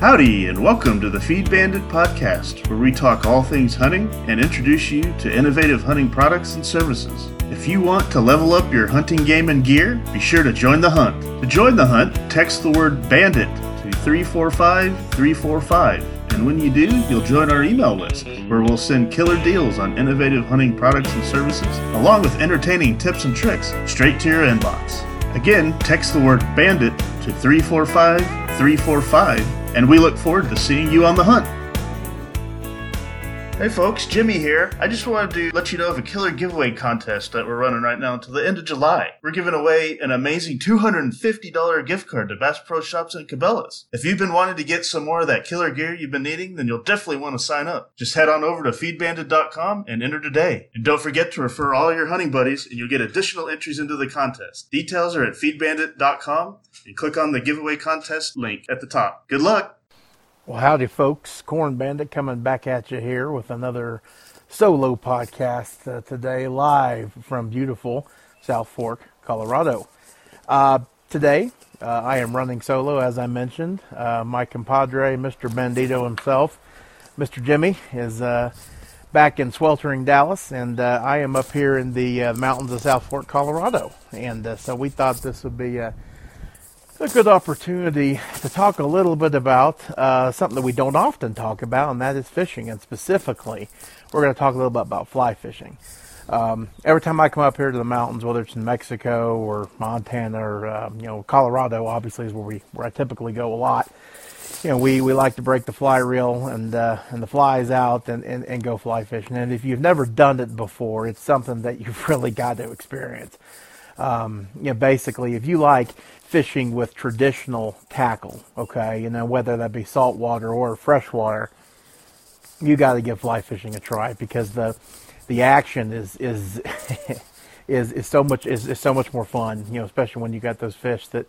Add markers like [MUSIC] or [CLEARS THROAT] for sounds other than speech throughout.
Howdy, and welcome to the Feed Bandit podcast, where we talk all things hunting and introduce you to innovative hunting products and services. If you want to level up your hunting game and gear, be sure to join the hunt. To join the hunt, text the word bandit to 345 345. And when you do, you'll join our email list, where we'll send killer deals on innovative hunting products and services, along with entertaining tips and tricks straight to your inbox. Again, text the word bandit to 345 345, and we look forward to seeing you on the hunt. Hey folks, Jimmy here. I just wanted to let you know of a killer giveaway contest that we're running right now until the end of July. We're giving away an amazing $250 gift card to Bass Pro Shops and Cabela's. If you've been wanting to get some more of that killer gear you've been needing, then you'll definitely want to sign up. Just head on over to feedbandit.com and enter today. And don't forget to refer all your hunting buddies and you'll get additional entries into the contest. Details are at feedbandit.com and click on the giveaway contest link at the top. Good luck! Well, howdy, folks. Corn Bandit coming back at you here with another solo podcast uh, today, live from beautiful South Fork, Colorado. Uh, today, uh, I am running solo, as I mentioned. Uh, my compadre, Mr. Bandito himself, Mr. Jimmy, is uh, back in sweltering Dallas, and uh, I am up here in the mountains of South Fork, Colorado. And so we thought this would be a a good opportunity to talk a little bit about uh, something that we don't often talk about, and that is fishing. And specifically, we're going to talk a little bit about fly fishing. Um, every time I come up here to the mountains, whether it's in Mexico or Montana or um, you know Colorado, obviously is where we where I typically go a lot. You know, we, we like to break the fly reel and uh, and the flies out and, and, and go fly fishing. And if you've never done it before, it's something that you've [LAUGHS] really got to experience. Um, you know, basically, if you like fishing with traditional tackle, okay, you know, whether that be saltwater or freshwater, you got to give fly fishing a try because the the action is is [LAUGHS] is is so much is, is so much more fun, you know, especially when you got those fish that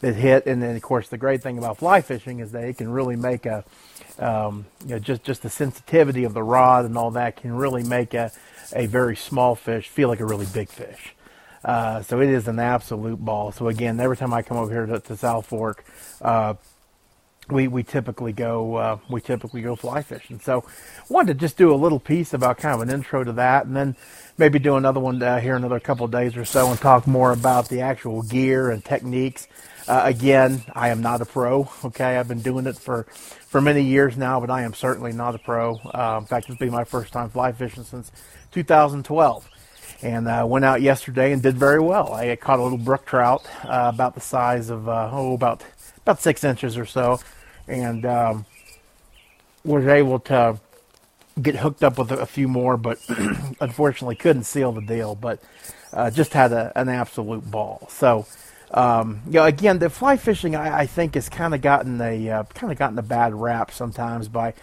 that hit. And then, of course, the great thing about fly fishing is that it can really make a, um, you know, just just the sensitivity of the rod and all that can really make a a very small fish feel like a really big fish. Uh, so it is an absolute ball. So again, every time I come over here to, to South Fork, uh, we we typically go uh, we typically go fly fishing. So wanted to just do a little piece about kind of an intro to that, and then maybe do another one uh, here another couple days or so and talk more about the actual gear and techniques. Uh, again, I am not a pro. Okay, I've been doing it for for many years now, but I am certainly not a pro. Uh, in fact, it's been my first time fly fishing since 2012 and uh, went out yesterday and did very well. I caught a little brook trout uh, about the size of uh, oh about about six inches or so, and um, was able to get hooked up with a, few more, but [CLEARS THROAT] unfortunately couldn't seal the deal. But uh, just had a, an absolute ball. So. Um, you know, again, the fly fishing I, I think has kind of gotten a uh, kind of gotten a bad rap sometimes by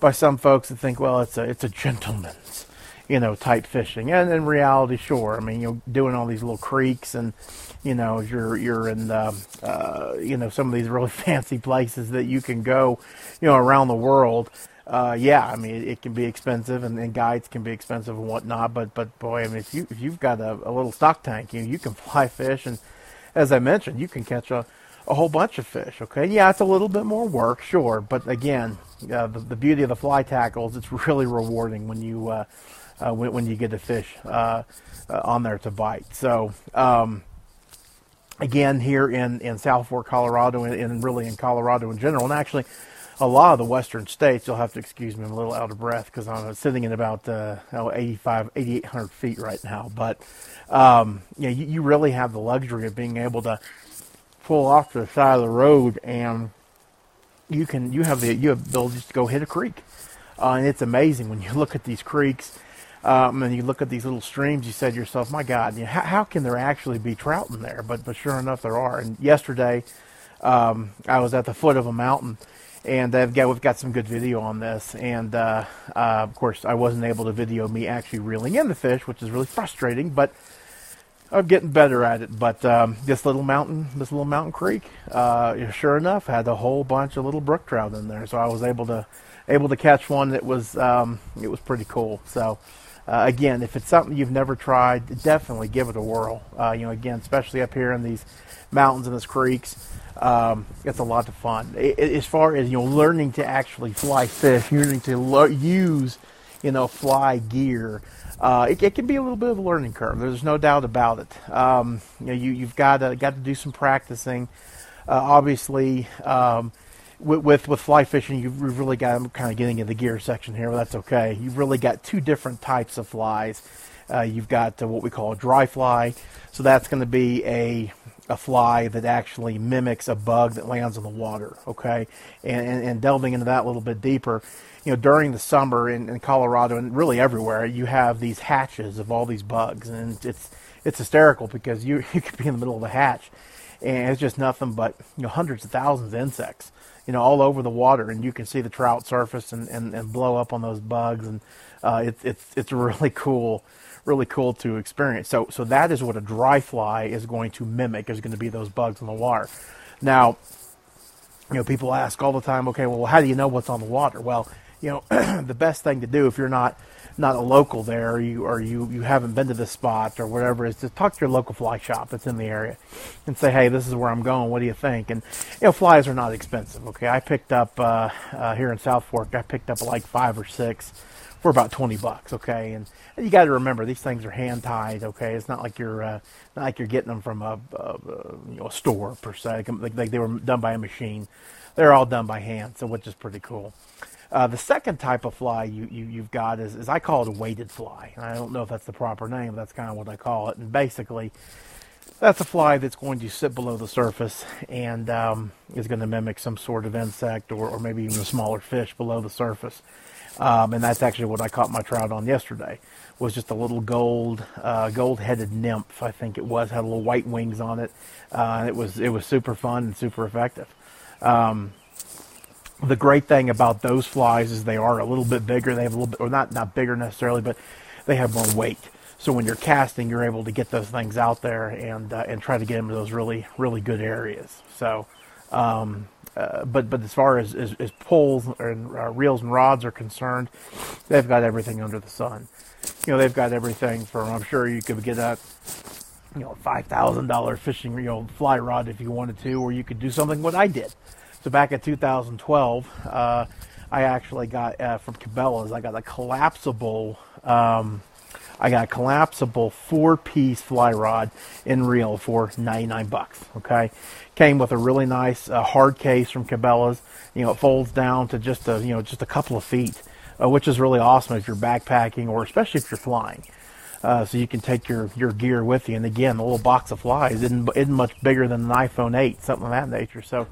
by some folks that think, well, it's a it's a gentleman's you know, type fishing. And in reality, sure. I mean, you're doing all these little creeks and, you know, you're, you're in, the, uh, you know, some of these really [LAUGHS] fancy places that you can go, you know, around the world. Uh, yeah, I mean, it, can be expensive and, and, guides can be expensive and whatnot, but, but boy, I mean, if you, if you've got a, a little stock tank, you you can [LAUGHS] fly fish and as I mentioned, you can catch a, a whole bunch of fish. Okay, yeah, it's a little bit more work, sure, but again, uh, the, the beauty of the fly tackles, it's [LAUGHS] really rewarding when you uh, uh, when, when, you get a fish uh, uh, on there to bite. So, um, again, here in, in South Fork, Colorado, and, and, really in Colorado in general, and actually a lot of the western states, you'll have to excuse me, I'm a little out of breath because I'm sitting in about uh, 85, 8,800 feet right now. But, um, you, know, you, you really have the luxury of being able to pull off to the side of the road and you can you have the you have ability to go hit a creek, uh, and it's amazing when you [LAUGHS] look at these creeks um, and you look at these little streams, you said to yourself, my God, you know, how, how, can there actually be trout in there? But, but sure enough, there are. And yesterday, um, I was at the foot of a mountain, and they've got, we've got some good video on this. And uh, uh, of course, I wasn't able to video me actually reeling in the fish, which is really frustrating, but I'm getting better at it. But um, this little mountain, this little mountain creek, uh, sure enough, had a whole bunch of little brook trout in there. So I was able to able to catch one that was um, it was pretty cool. So. Uh, again, if it's something you've never tried, definitely give it a whirl. Uh, you know, again, especially up here in these mountains and these creeks, um, it's a lot of fun. It, as far as you know, learning to actually fly fish, learning to lo- use, you know, fly gear. Uh, it, it, can be a little bit of a learning curve. There's no doubt about it. Um, you know, you, have got to got to do some practicing. Uh, obviously, um, with, with, with fly fishing, you've really got. I'm kind of getting in the gear section here, but that's okay. You've really got two different types of flies. Uh, you've got uh, what we call a dry fly, so that's going to be a a fly that actually mimics a bug that lands in the water. Okay, and, and, and delving into that a little bit deeper, you know, during the summer in, in Colorado and really everywhere, you have these hatches of all these bugs, and it's it's hysterical because you [LAUGHS] you could be in the middle of a hatch, and it's just nothing but you know hundreds of thousands of insects, you know, all over the water, and you can see the trout surface and, and, and blow up on those bugs, and uh, it's it's it's [LAUGHS] really cool really cool to experience. So, so that is what a dry fly is going to mimic. Is going to be those bugs in the water. Now, you know, people ask all the time, okay, well, how do you know what's on the water? Well, you know, [CLEARS THROAT] the best thing to do if you're not not a local there, or you or you you haven't been to this spot or whatever, is to talk to your local fly shop that's in the area, and say, hey, this is where I'm going. What do you think? And you know, flies are not expensive. Okay, I picked up uh, uh, here in South Fork, I picked up like five or six for about twenty bucks. Okay, and you got to remember these things are hand tied. Okay, it's not like you're uh, not like you're getting them from a, a, you know, a store per se. Like, like they were done by a machine. They're all done by hand, so which is pretty cool. Uh, the second type of fly you, you have got is, is I call it a weighted fly. I don't know if that's the proper name, but that's kind of what I call it. And basically, that's a fly that's going to sit below the surface and um, is going to mimic some sort of insect or, or maybe even a smaller fish below the surface. Um, and that's actually what I caught my trout on yesterday. Was just a little gold, uh, gold-headed nymph, I think it was. Had little white wings on it. Uh, it was it was super fun and super effective. Um, the great thing about those flies is they are a little bit bigger. They have a little bit, or not not bigger necessarily, but they have more weight. So when you're casting, you're able to get those things out there and uh, and try to get them to those really really good areas. So um, uh, but but as far as, as, as poles and uh, reels and rods are concerned, they've got everything under the sun. You know, they've got everything from. I'm sure you could get a you know five thousand dollar fishing you know fly rod if you wanted to, or you could do something what I did. So back in 2012, uh, I actually got uh, from Cabela's. I got a collapsible. Um, I got a collapsible four-piece fly rod in reel for 99 bucks. Okay, came with a really nice uh, hard case from Cabela's. You know, it folds down to just a you know just a couple of feet, uh, which is really awesome if you're backpacking or especially if you're flying. Uh, so you can take your, your gear with you. And again, the little box of flies isn't, isn't much bigger than an iPhone 8, something of that nature. So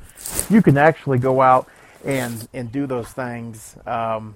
you can actually go out and and do those things. Um,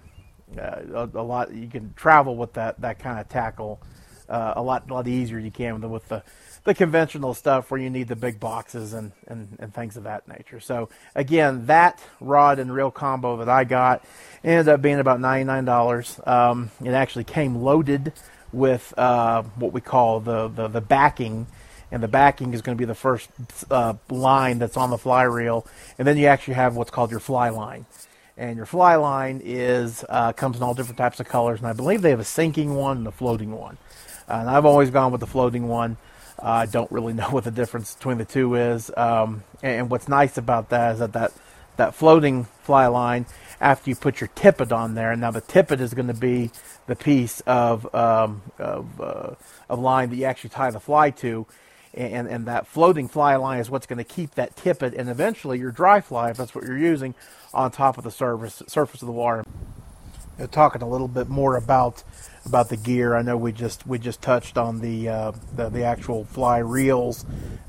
uh, a, a, lot. You can travel with that that kind of tackle uh, a lot a lot easier you can with, with the the conventional stuff where you need the big boxes and, and, and things of that nature. So again, that rod and reel combo that I got ended up being about ninety nine dollars. Um, it actually came loaded with uh, what we call the, the, the backing and the backing is going to be the first uh, line that's on the fly reel, and then you actually have what's called your fly line and your fly line is uh, comes in all different types of colors, and I believe they have a sinking one and a floating one. Uh, and I've always gone with the floating one. Uh, I don't really [LAUGHS] know what the difference between the two is. Um, and, and, what's nice about that is that, that that floating fly line, after you put your tippet on there, and now the tippet is going to be the piece of um, of, uh, of line that you actually tie the fly to and, and that floating fly line is what's going to keep that tippet and eventually your dry fly, if that's what you're using, on top of the surface surface of the water. You know, talking a little bit more about about the gear. I know we just we just touched on the uh, the, the, actual fly reels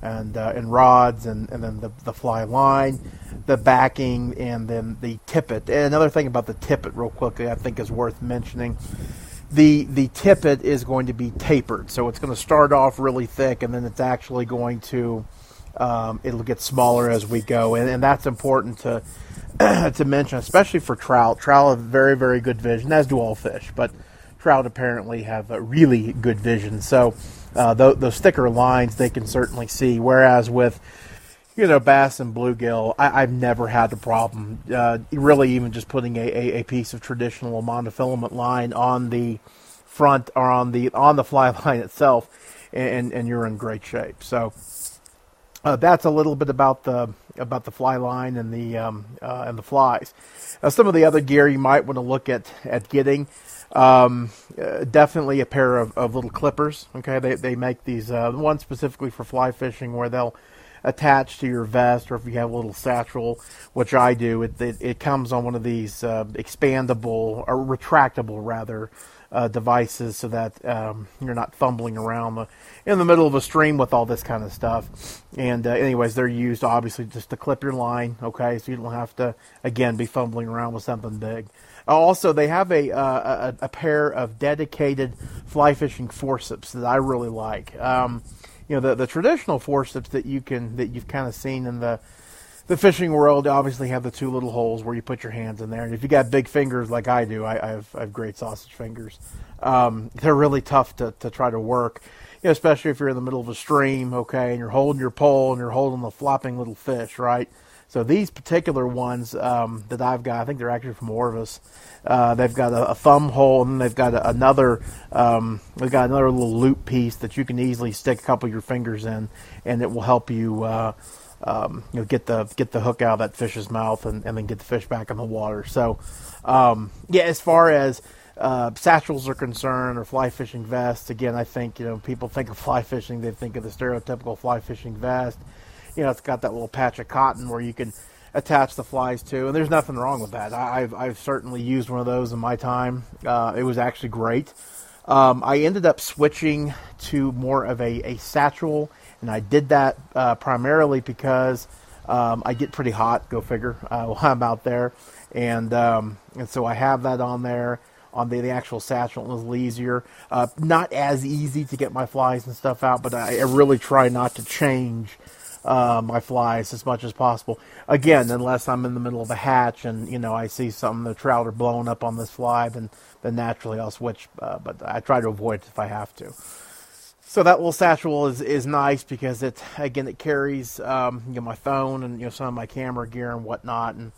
and uh, and rods and, and then the, the fly line, the backing, and then the tippet. And another thing about the tippet, real quickly, I think is worth mentioning the the tippet is going to be tapered. So it's going to start off really thick, and then it's actually going to um, it'll get smaller as we go, and, and that's important to [CLEARS THROAT] to mention, especially for trout. Trout have very very good vision, as do all fish, but trout apparently have a really good vision. So uh, those, those thicker lines they can certainly see, whereas with you know, bass and bluegill, I, have never had a problem. Uh, really, even just putting a, a, a, piece of traditional monofilament line on the front or on the on the fly [LAUGHS] line itself, and and you're in great shape. So uh, that's a little bit about the about the fly line and the um, uh, and the flies. Now, some of the other gear you might want to look at at getting. Um, uh, definitely a pair of, of little clippers. Okay, they they make these uh, one specifically for fly fishing where they'll attach to your vest, or if you have a little satchel, which I do, it it, it comes on one of these uh, expandable or retractable rather uh, devices, so that um, you're not fumbling around the, in the middle of a stream with all this kind of stuff. And uh, anyways, they're used obviously just to clip your line. Okay, so you don't have to again be fumbling around with something big. Also, they have a, uh, a, a pair of dedicated fly fishing forceps that I really like. Um, you know, the the traditional forceps that you can that you've kind of seen in the the fishing world obviously have the two little holes where you put your hands in there. And if you got big fingers like I do, I, I, have, I have great sausage fingers. Um, they're really tough to, to try to work, you know, especially if you're in the middle of a stream, okay, and you're holding your pole and you're holding the flopping little fish, right? So these particular ones um, that I've got, I think they're actually from Orvis. Uh, they've got a, a, thumb hole, and they've got a, another. Um, they've got another little loop piece that you can easily stick a couple of your fingers in, and it will help you. Uh, um, you know, get the get the hook out of that fish's mouth, and, and then get the fish back in the water. So, um, yeah, as far as uh, satchels are concerned, or fly fishing vests, again, I think you know people think of fly fishing, they think of the stereotypical fly fishing vest you know, it's got that little patch of cotton where you can attach the flies to, and there's nothing wrong with that. I, have I've certainly used one of those in my time. Uh, it was actually great. Um, I ended up switching to more of a, a satchel, and I did that uh, primarily because um, I get pretty hot. Go figure. [LAUGHS] Uh, while I'm out there, and um, and so I have that on there on the, the actual satchel. It was a little easier. Uh, not as easy to get my flies and stuff out, but I, I really try not to change uh, my flies as much as possible. Again, unless I'm in the middle of a hatch and you know I see some the trout are blowing up on this fly, then then naturally I'll switch. Uh, but I try to avoid it if I have to. So that little satchel is, is nice because it again it carries um, you know my phone and you know some of my camera gear and whatnot. And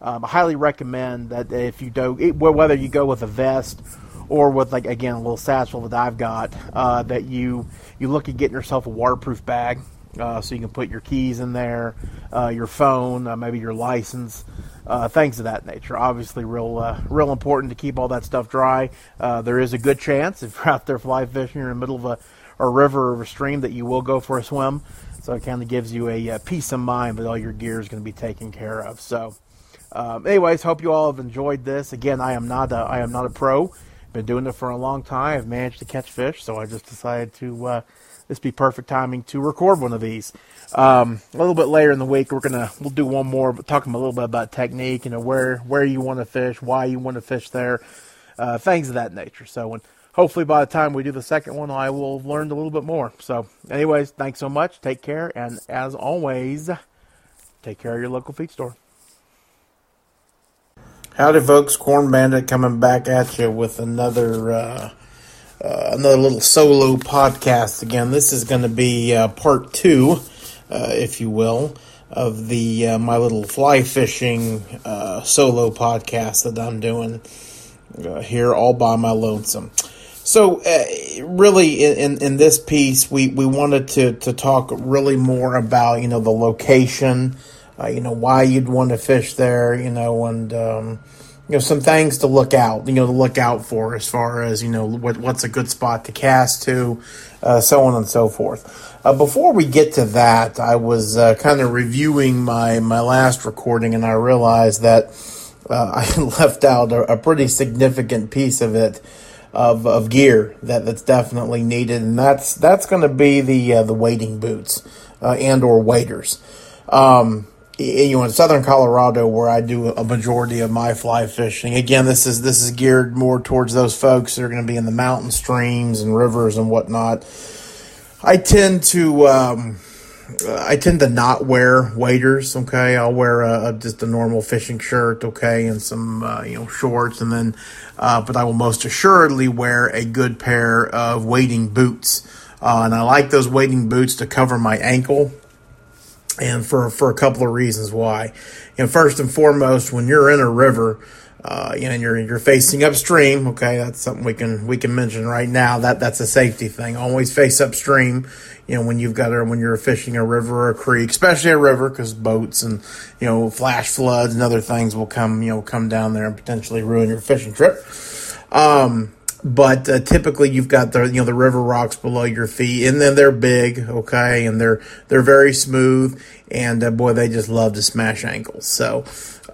um, I highly recommend that if you do whether you go with a vest or with like again a little satchel that I've got uh, that you you look at getting yourself a waterproof bag uh, so you can put your keys in there, uh, your phone, uh, maybe your license, uh, things of that nature. Obviously, real uh, real important to keep all that stuff dry. Uh, there is a good chance if you're out there fly fishing you're in the middle of a, a river or a stream that you will go for a swim. So it kind of gives you a, a, peace of mind that all your gear is going to be taken care of. So, um, anyways, hope you all have enjoyed this. Again, I am not a, I am not a pro. Been doing it for a long time. I've managed to catch fish, so I just decided to this be perfect timing to record one of these. Um, a little bit later in the week, we're gonna we'll do one more, but talking a little bit about technique, you know, where where you want to fish, why you want to fish there, uh, things of that nature. So when hopefully by the time we do the second one, I will have learned a little bit more. So, anyways, thanks so much. Take care, and as always, take care of your local feed store. Howdy, folks. Corn Bandit coming back at you with another. Uh, uh, another little solo podcast again. This is going to be uh, part two, uh, if you will, of the uh, my little fly fishing uh, solo podcast that I'm doing here all by my lonesome. So, really, in, in this piece, we, we wanted to, to talk really more about you know the location, you know why you'd want to fish there, you know, and um, you know some things to look out you know to look out for as far as you know what, what's a good spot to cast to uh, so on and so forth. Uh, before we get to that i was uh, kind of reviewing my my last recording and i realized that uh, [LAUGHS] i left out a, a, pretty significant piece of it of, of gear that, that's definitely needed and that's that's going to be the uh, the wading boots uh, and or waders um, you know in southern Colorado where I do a majority of my fly fishing. Again, this is this is geared more towards those folks that are going to be in the mountain streams and rivers and whatnot. I tend to um, I tend to not wear waders. Okay, I'll wear a, a, just a normal fishing shirt. Okay, and some uh, you know shorts, and then uh, but I will most assuredly wear a good pair of wading boots. Uh, and I like those wading boots to cover my ankle and for for a couple of reasons why. And first and foremost, when you're in a river, uh, you know, you're you're facing upstream. Okay, that's something we can we can mention right now. That that's a safety thing. Always face upstream. You know, when you've got a when you're fishing a river or a creek, especially a river, because boats and you know flash floods and other things will come you know come down there and potentially ruin your fishing trip. Um, but uh, typically you've got the you know the river rocks below your feet and then they're big okay and they're they're very smooth and uh, boy they just love to smash ankles so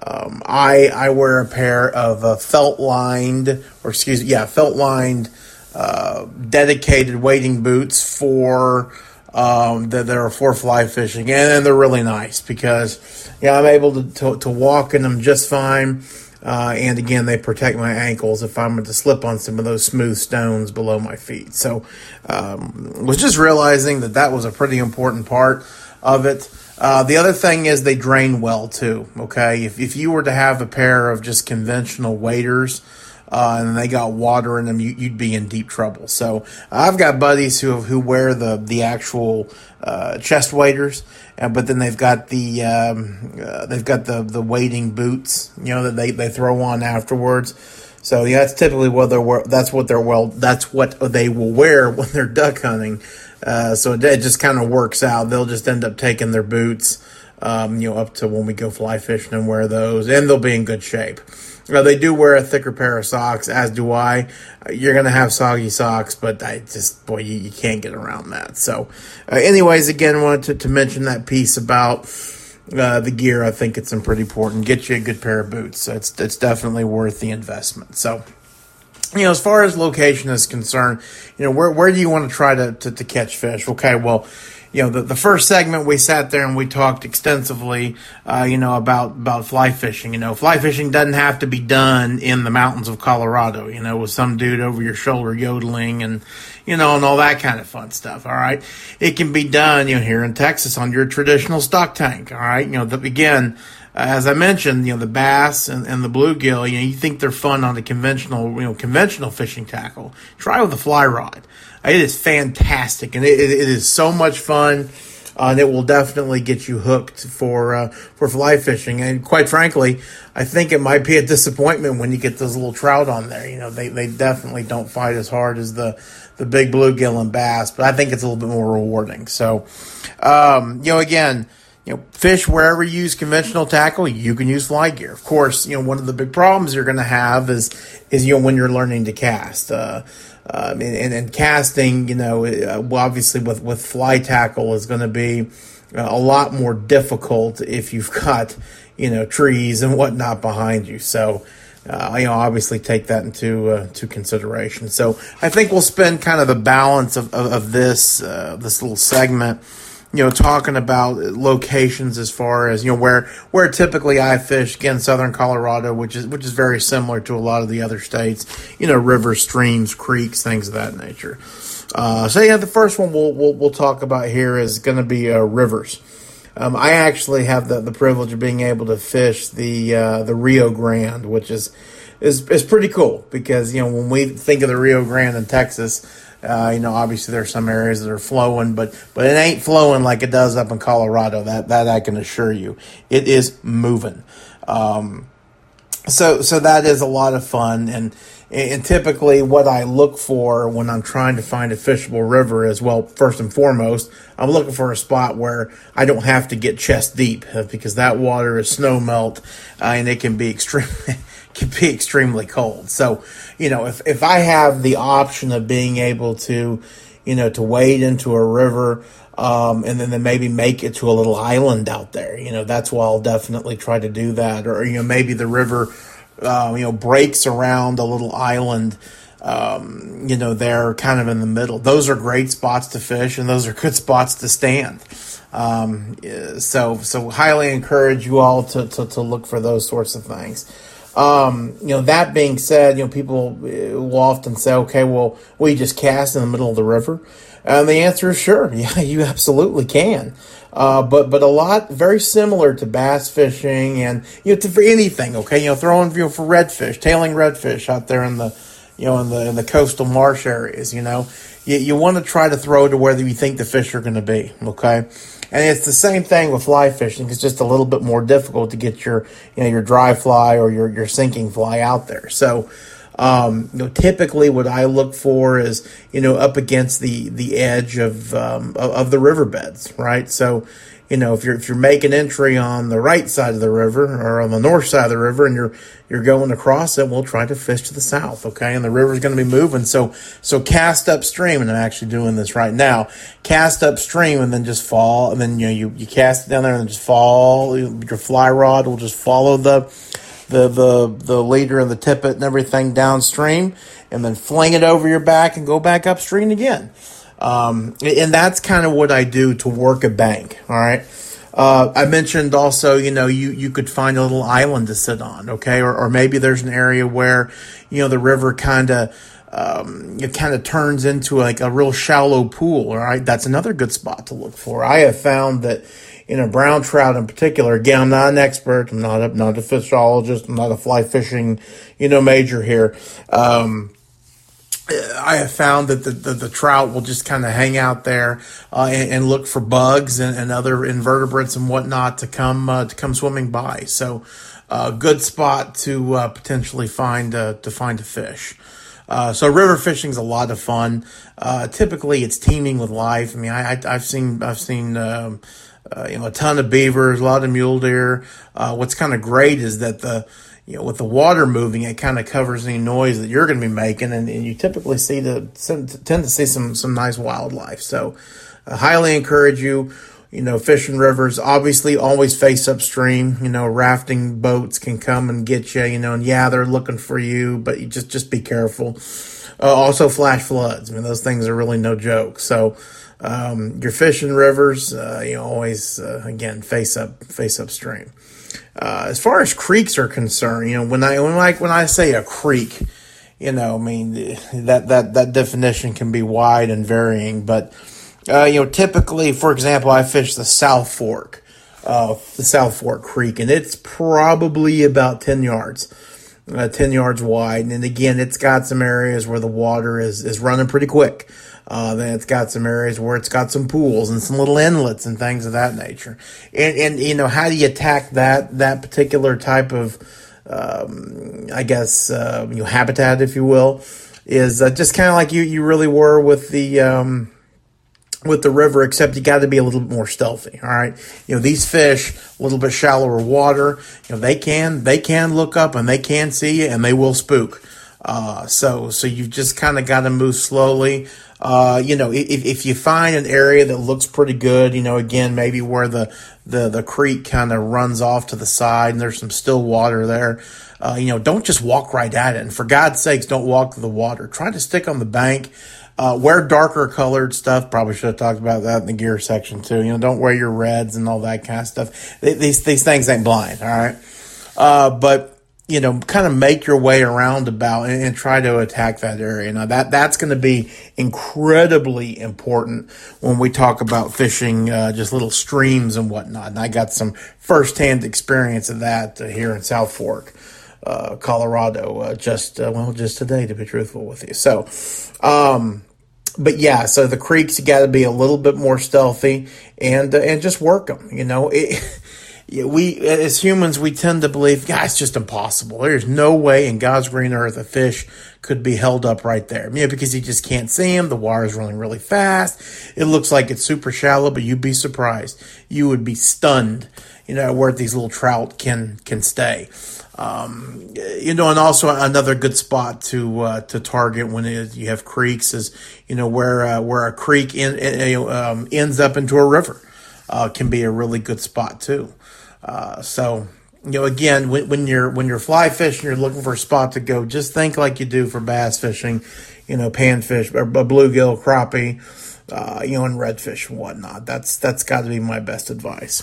um, I I wear a pair of uh, felt lined or excuse me yeah felt lined uh, dedicated wading boots for um, that are for fly fishing and, they're really nice because yeah I'm able to, to, to walk in them just fine uh, and again, they protect my ankles if I'm to slip on some of those smooth stones below my feet. So, um, was just realizing that that was a pretty important part of it. Uh, the other thing is they drain well too. Okay, if if you were to have a pair of just conventional waders, uh, and they got water in them, you, would be in deep trouble. So I've got buddies who who wear the the actual uh, chest waders, uh, but then they've got the um, uh, they've got the the wading boots, you know, that they, they throw on afterwards. So yeah, that's typically what they're that's what they're well that's what they will wear [LAUGHS] when they're duck hunting. Uh, so it, it just kind of works out. They'll just end up taking their boots, um, you know, up to when we go fly fishing and wear those, and they'll be in good shape. Uh, they do wear a thicker pair of socks, as do I. You're going to have soggy socks, but I just, boy, you, you can't get around that. So, uh, anyways, again, wanted to, to mention that piece about uh, the gear. I think it's pretty important. Get you a good pair of boots. It's, it's definitely worth the investment. So, you know, as far as location is concerned, you know, where, where do you want to try to, to, to catch fish? Okay, well, you know, the, the first segment we sat there and we talked extensively, uh, you know, about, about fly fishing. You know, fly fishing doesn't have to be done in the mountains of Colorado, you know, with some dude over your shoulder yodeling and, you know, and all that kind of fun stuff. All right. It can be done, you know, here in Texas on your traditional stock tank. All right. You know, the, again, as I mentioned, you know, the bass and, and the bluegill, you know, you think they're fun on a conventional, you know, conventional fishing tackle. Try with a fly rod. It is fantastic, and it, it is so much fun. Uh, and it will definitely get you hooked for uh, for fly fishing. And quite frankly, I think it might be a disappointment when you get those little trout on there. You know, they, they definitely don't fight as hard as the the big bluegill and bass, but I think it's a little bit more rewarding. So, um, you know, again, you know, fish wherever you use conventional tackle, you can use fly gear. Of course, you know, one of the big problems you're going to have is is you know when you're learning to cast. Uh, um, and, and, and, casting, you know, uh, obviously with, with fly tackle is going to be uh, a lot more difficult if you've got, you know, trees and whatnot behind you. So, uh, you know, obviously take that into uh, to consideration. So I think we'll spend kind of the balance of, of, of this uh, this little segment you know, talking about locations as far as you know where where typically I fish again, southern Colorado, which is which is very similar to a lot of the other states. You know, rivers, streams, creeks, things of that nature. Uh, so yeah, the first one we'll we'll, we'll talk about here is going to be uh, rivers. Um, I actually have the, the privilege of being able to fish the uh, the Rio Grande, which is is is pretty cool because you know when we think of the Rio Grande in Texas uh, you know, obviously there are some areas that are flowing, but but it ain't flowing like it does up in Colorado. That that I can assure you. It is moving. Um, so so that is a lot of fun and. And typically, what I look for when I'm trying to find a fishable river is well, first and foremost, I'm looking for a spot where I don't have to get chest deep uh, because that water is snow melt uh, and it can be [LAUGHS] extremely can be extremely cold. So, you know, if, if I have the option of being able to, you know, to wade into a river, um, and then, then maybe make it to a little island out there, you know, that's why I'll definitely try to do that. Or, you know, maybe the river, uh, you know, breaks around a little island, um, you know, they're kind of in the middle. Those are great spots to fish and those are good spots to stand. Um, so, so highly encourage you all to, to, to look for those sorts of things. Um, you know, that being said, you know, people will often say, okay, well, we just cast in the middle of the river? And the answer is sure. [LAUGHS] Yeah, you absolutely can. Uh, but but a lot very similar to bass fishing and you know to, for anything. Okay, you know throwing you know for redfish, tailing redfish out there in the you know in the in the coastal marsh areas. You know you, you want to try to throw to where you think the fish are going to be. Okay, And it's the same thing with fly fishing. It's just a little bit more difficult to get your, you know, your dry fly or your, your sinking fly out there. So, um, you know, typically what I look for is, you know, up against the, the edge of, um, of, of the riverbeds, right? So, you know, if you're if you're making entry on the right side of the river or on the north side of the river and you're you're going across it, we'll try to fish to the south, okay? And the river's going to be moving, so so cast upstream, and I'm actually doing this right now. Cast upstream and then just fall, and then you know you, you cast it down there and then just fall. Your fly rod will just follow the the the the leader and the tippet and everything downstream, and then fling it over your back and go back upstream again. Um, and that's kind of what I do to work a bank. All right. Uh, I mentioned also, you know, you, you could find a little island to sit on, okay? Or, or maybe there's an area where, you know, the river kind of, um, it kind of turns into like a real shallow pool, all right? That's another good spot to look for. I have found that in a brown trout in particular, again, I'm not an expert. I'm not a, not a fishologist. I'm not a fly fishing, you know, major here. Um, I have found that the, the, the trout will just kind of hang out there uh, and, and, look for bugs and, and, other invertebrates and whatnot to come uh, to come swimming by. So, a uh, good spot to uh, potentially find uh, to find a fish. Uh, so river fishing is a lot of fun. typically, it's teeming with life. I mean, I, have seen I've seen um, you know a ton of beavers, a lot of mule deer. what's kind of great is that the you know, with the water moving, it kind of covers any noise that you're going to be making, and, and you typically see the tend to see some some nice wildlife. So, I highly encourage you. You know, fishing rivers obviously always face upstream. You know, rafting boats can come and get you. You know, and yeah, they're looking for you, but you just just be careful. Uh, also, flash floods. I mean, those things are really no joke. So, um, your fishing rivers, uh, you know, always uh, again face up face upstream. Uh, as far as creeks are concerned, you know, when I when I when I say a creek, you know, I mean that that that definition can be wide and varying, but uh, you know, typically, for example, I fish the South Fork, uh, the South Fork Creek, and it's probably about ten yards. Uh, 10 yards wide. And again, it's got some areas where the water is, is running pretty quick. Uh, it's got some areas where it's got some pools and some little inlets and things of that nature. And, and you know, how do you attack that, that particular type of, um, I guess, uh, you know, habitat, if you will, is uh, just kind of like you, you really were with the, um, with the river, except you got to be a little bit more stealthy. All right, you know these fish, a little bit shallower water. You know they can they can look up and they can see you and they will spook. Uh, so so you've just kind of got to move slowly. Uh, you know, if, if you find an area that looks pretty good, you know, again, maybe where the, the, the creek kind of runs off to the side and there's some still water there, uh, you know, don't just walk right at it. And for God's sakes, don't walk to the water. Try to stick on the bank. Uh, wear darker colored stuff. Probably should have talked about that in the gear section too. You know, don't wear your reds and all that kind of stuff. These, these things ain't blind. All right. Uh, but you know, kind of make your way around about and, and try to attack that area. Now that that's going to be incredibly important when we talk about fishing uh, just little streams and whatnot. And I got some firsthand experience of that uh, here in South Fork. Uh, Colorado, uh, just uh, well, just today, to be truthful with you. So, um, but yeah, so the creeks you got to be a little bit more stealthy and uh, and just work them. You know, it, [LAUGHS] we as humans we tend to believe, God, it's just impossible. There's no way in God's green earth a fish could be held up right there. Know, because you just can't see him. The water's running really fast. It looks like it's super shallow, but you'd be surprised. You would be stunned. You know where these little trout can can stay. Um, you know, and also another good spot to uh, to target when it, you have creeks is you know where uh, where a creek in, um, ends up into a river uh, can be a really good spot too. Uh, so you know, again, when, when, you're when you're fly fishing, you're looking for a spot to go. Just think like you do for bass fishing, you know, panfish, or bluegill, crappie, uh, you know, and redfish and whatnot. That's that's got to be my best advice.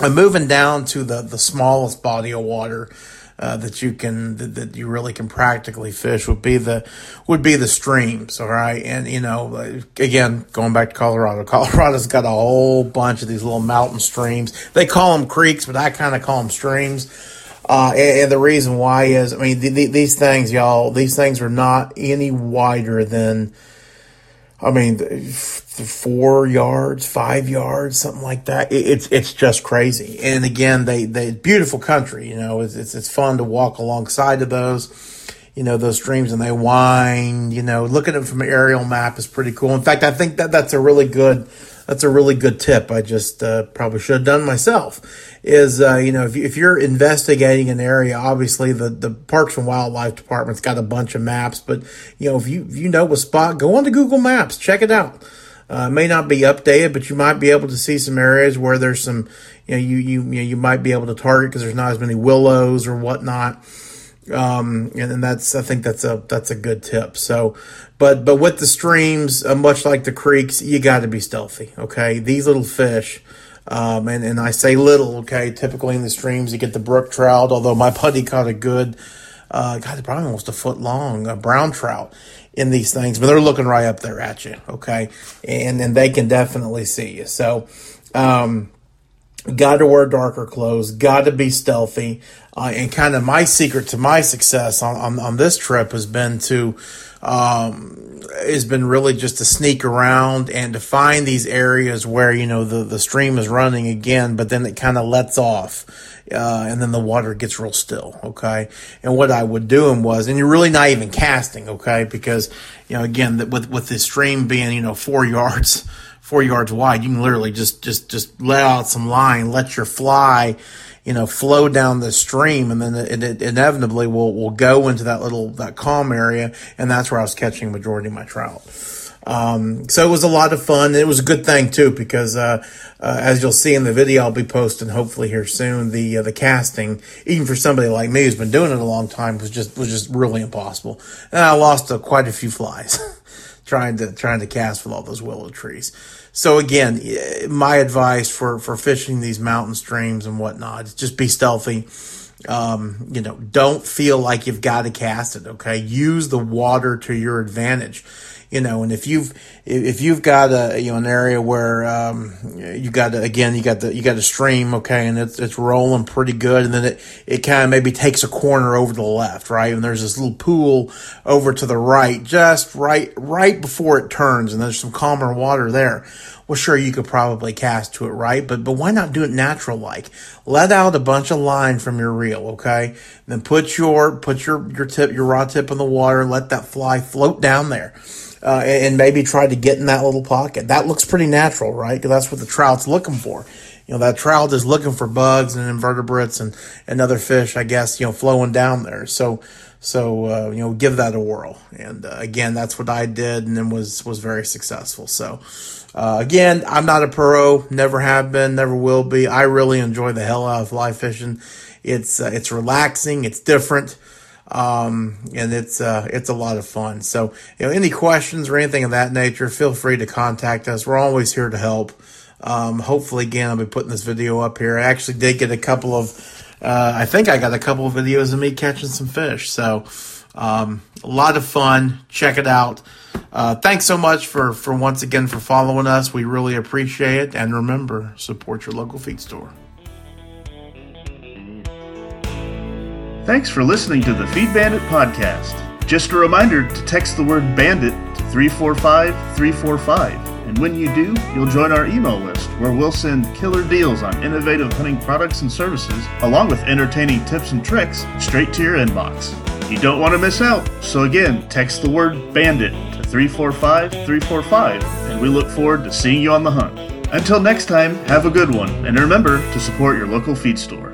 I'm moving down to the the smallest body of water uh, that you can that, that, you really can practically fish would be the would be the streams all right? And you know again going back to colorado [LAUGHS] colorado's got a whole bunch of these little mountain streams. They call them creeks but i kind of call them streams. Uh, and, and, the reason why is i mean the, the, these things y'all these things are not any wider than I mean, four yards, five yards, something like that. It's it's just crazy. And again, they they beautiful country. You know, it's it's, it's fun to walk alongside of those. You know those streams and they wind. You know, looking at them from an aerial map is pretty cool. In fact, I think that that's a really good that's a really good tip. I just uh, probably should have done myself. Is uh, you know if, if you're investigating an area, obviously the the Parks and Wildlife Department's got a bunch of maps, but you know if you if you know a spot, go onto Google Maps, check it out. Uh, may not be updated, but you might be able to see some areas where there's some, you know, you you you, know, you might be able to target because there's not as many willows or whatnot. Um, and, and that's I think that's a that's a good tip. So, but but with the streams, uh, much like the creeks, you got to be stealthy. Okay, these little fish. Um, and, and I say little, okay, typically in the streams you get the brook trout, although my buddy caught a good, uh, God, probably almost a foot long, a brown trout in these things, but they're looking right up there at you, okay? And and they can definitely see you. So, um, got to wear darker clothes, got to be stealthy. Uh, and kind of my secret to my success on, on, on this trip has been to, um, has been really just to sneak around and to find these areas where, you know, the, the stream is running again, but then it kind of lets off uh, and then the water gets real still. Okay. And what I would do him was, and you're really not even casting. Okay. Because, you know, again, with, with the stream being, you know, four [LAUGHS] yards, four yards wide, you can literally just, just, just let out some line, let your fly, you know, flow down the stream, and then it, it, inevitably will will go into that little that calm area, and that's where I was catching majority of my trout. Um, so it was a lot of fun. It was a good thing too because, uh, uh, as you'll see in the video, I'll be posting hopefully here soon. The uh, the casting, even for somebody like me who's been doing it a long time, was just was just really impossible. And I lost uh, quite a few flies [LAUGHS] trying to trying to cast with all those willow trees. So again, my advice for for fishing these mountain streams and whatnot is just be stealthy. Um, you know, don't feel like you've got to cast it. Okay, use the water to your advantage you know, and if you've if you've got a you know an area where um, you got to, again you got the you got a stream, okay, and it's it's rolling pretty good, and then it it kind of maybe takes a corner over to the left, right, and there's this little pool over to the right, just right right before it turns, and there's some calmer water there. Well, sure, you could probably cast to it, right? But but why not do it natural like? Let out a bunch of line from your reel, okay? then put your put your your tip your rod tip in the water, let that fly float down there uh, and maybe try to get in that little pocket. That looks pretty natural, right? Because that's what the trout's looking for. You know, that trout is looking for bugs and invertebrates and, and other fish, I guess, you know, flowing down there. So, so, uh, you know, give that a whirl. And uh, again, that's what I did and then was, was very successful. So, uh, again, I'm not a pro, never have been, never will be. I really enjoy the hell out of fly fishing. It's, uh, it's relaxing. It's different. Um, and it's, uh, it's a lot of fun. So, you know, any questions or anything of that nature, feel free to contact us. We're always here to help. Um, hopefully again, I'll be putting this video up here. I actually did get a couple of, uh, I think I got a couple of videos of me catching some fish. So, um, a lot of fun. Check it out. Uh, thanks so much for, for once again for following us. We really appreciate it. And remember, support your local feed store. Thanks for listening to the Feed Bandit podcast. Just a reminder to text the word bandit to 345 345. And when you do, you'll join our email list where we'll send killer deals on innovative hunting products and services, along with entertaining tips and tricks straight to your inbox. You don't want to miss out, so again, text the word bandit to 345 345, and we look forward to seeing you on the hunt. Until next time, have a good one, and remember to support your local feed store.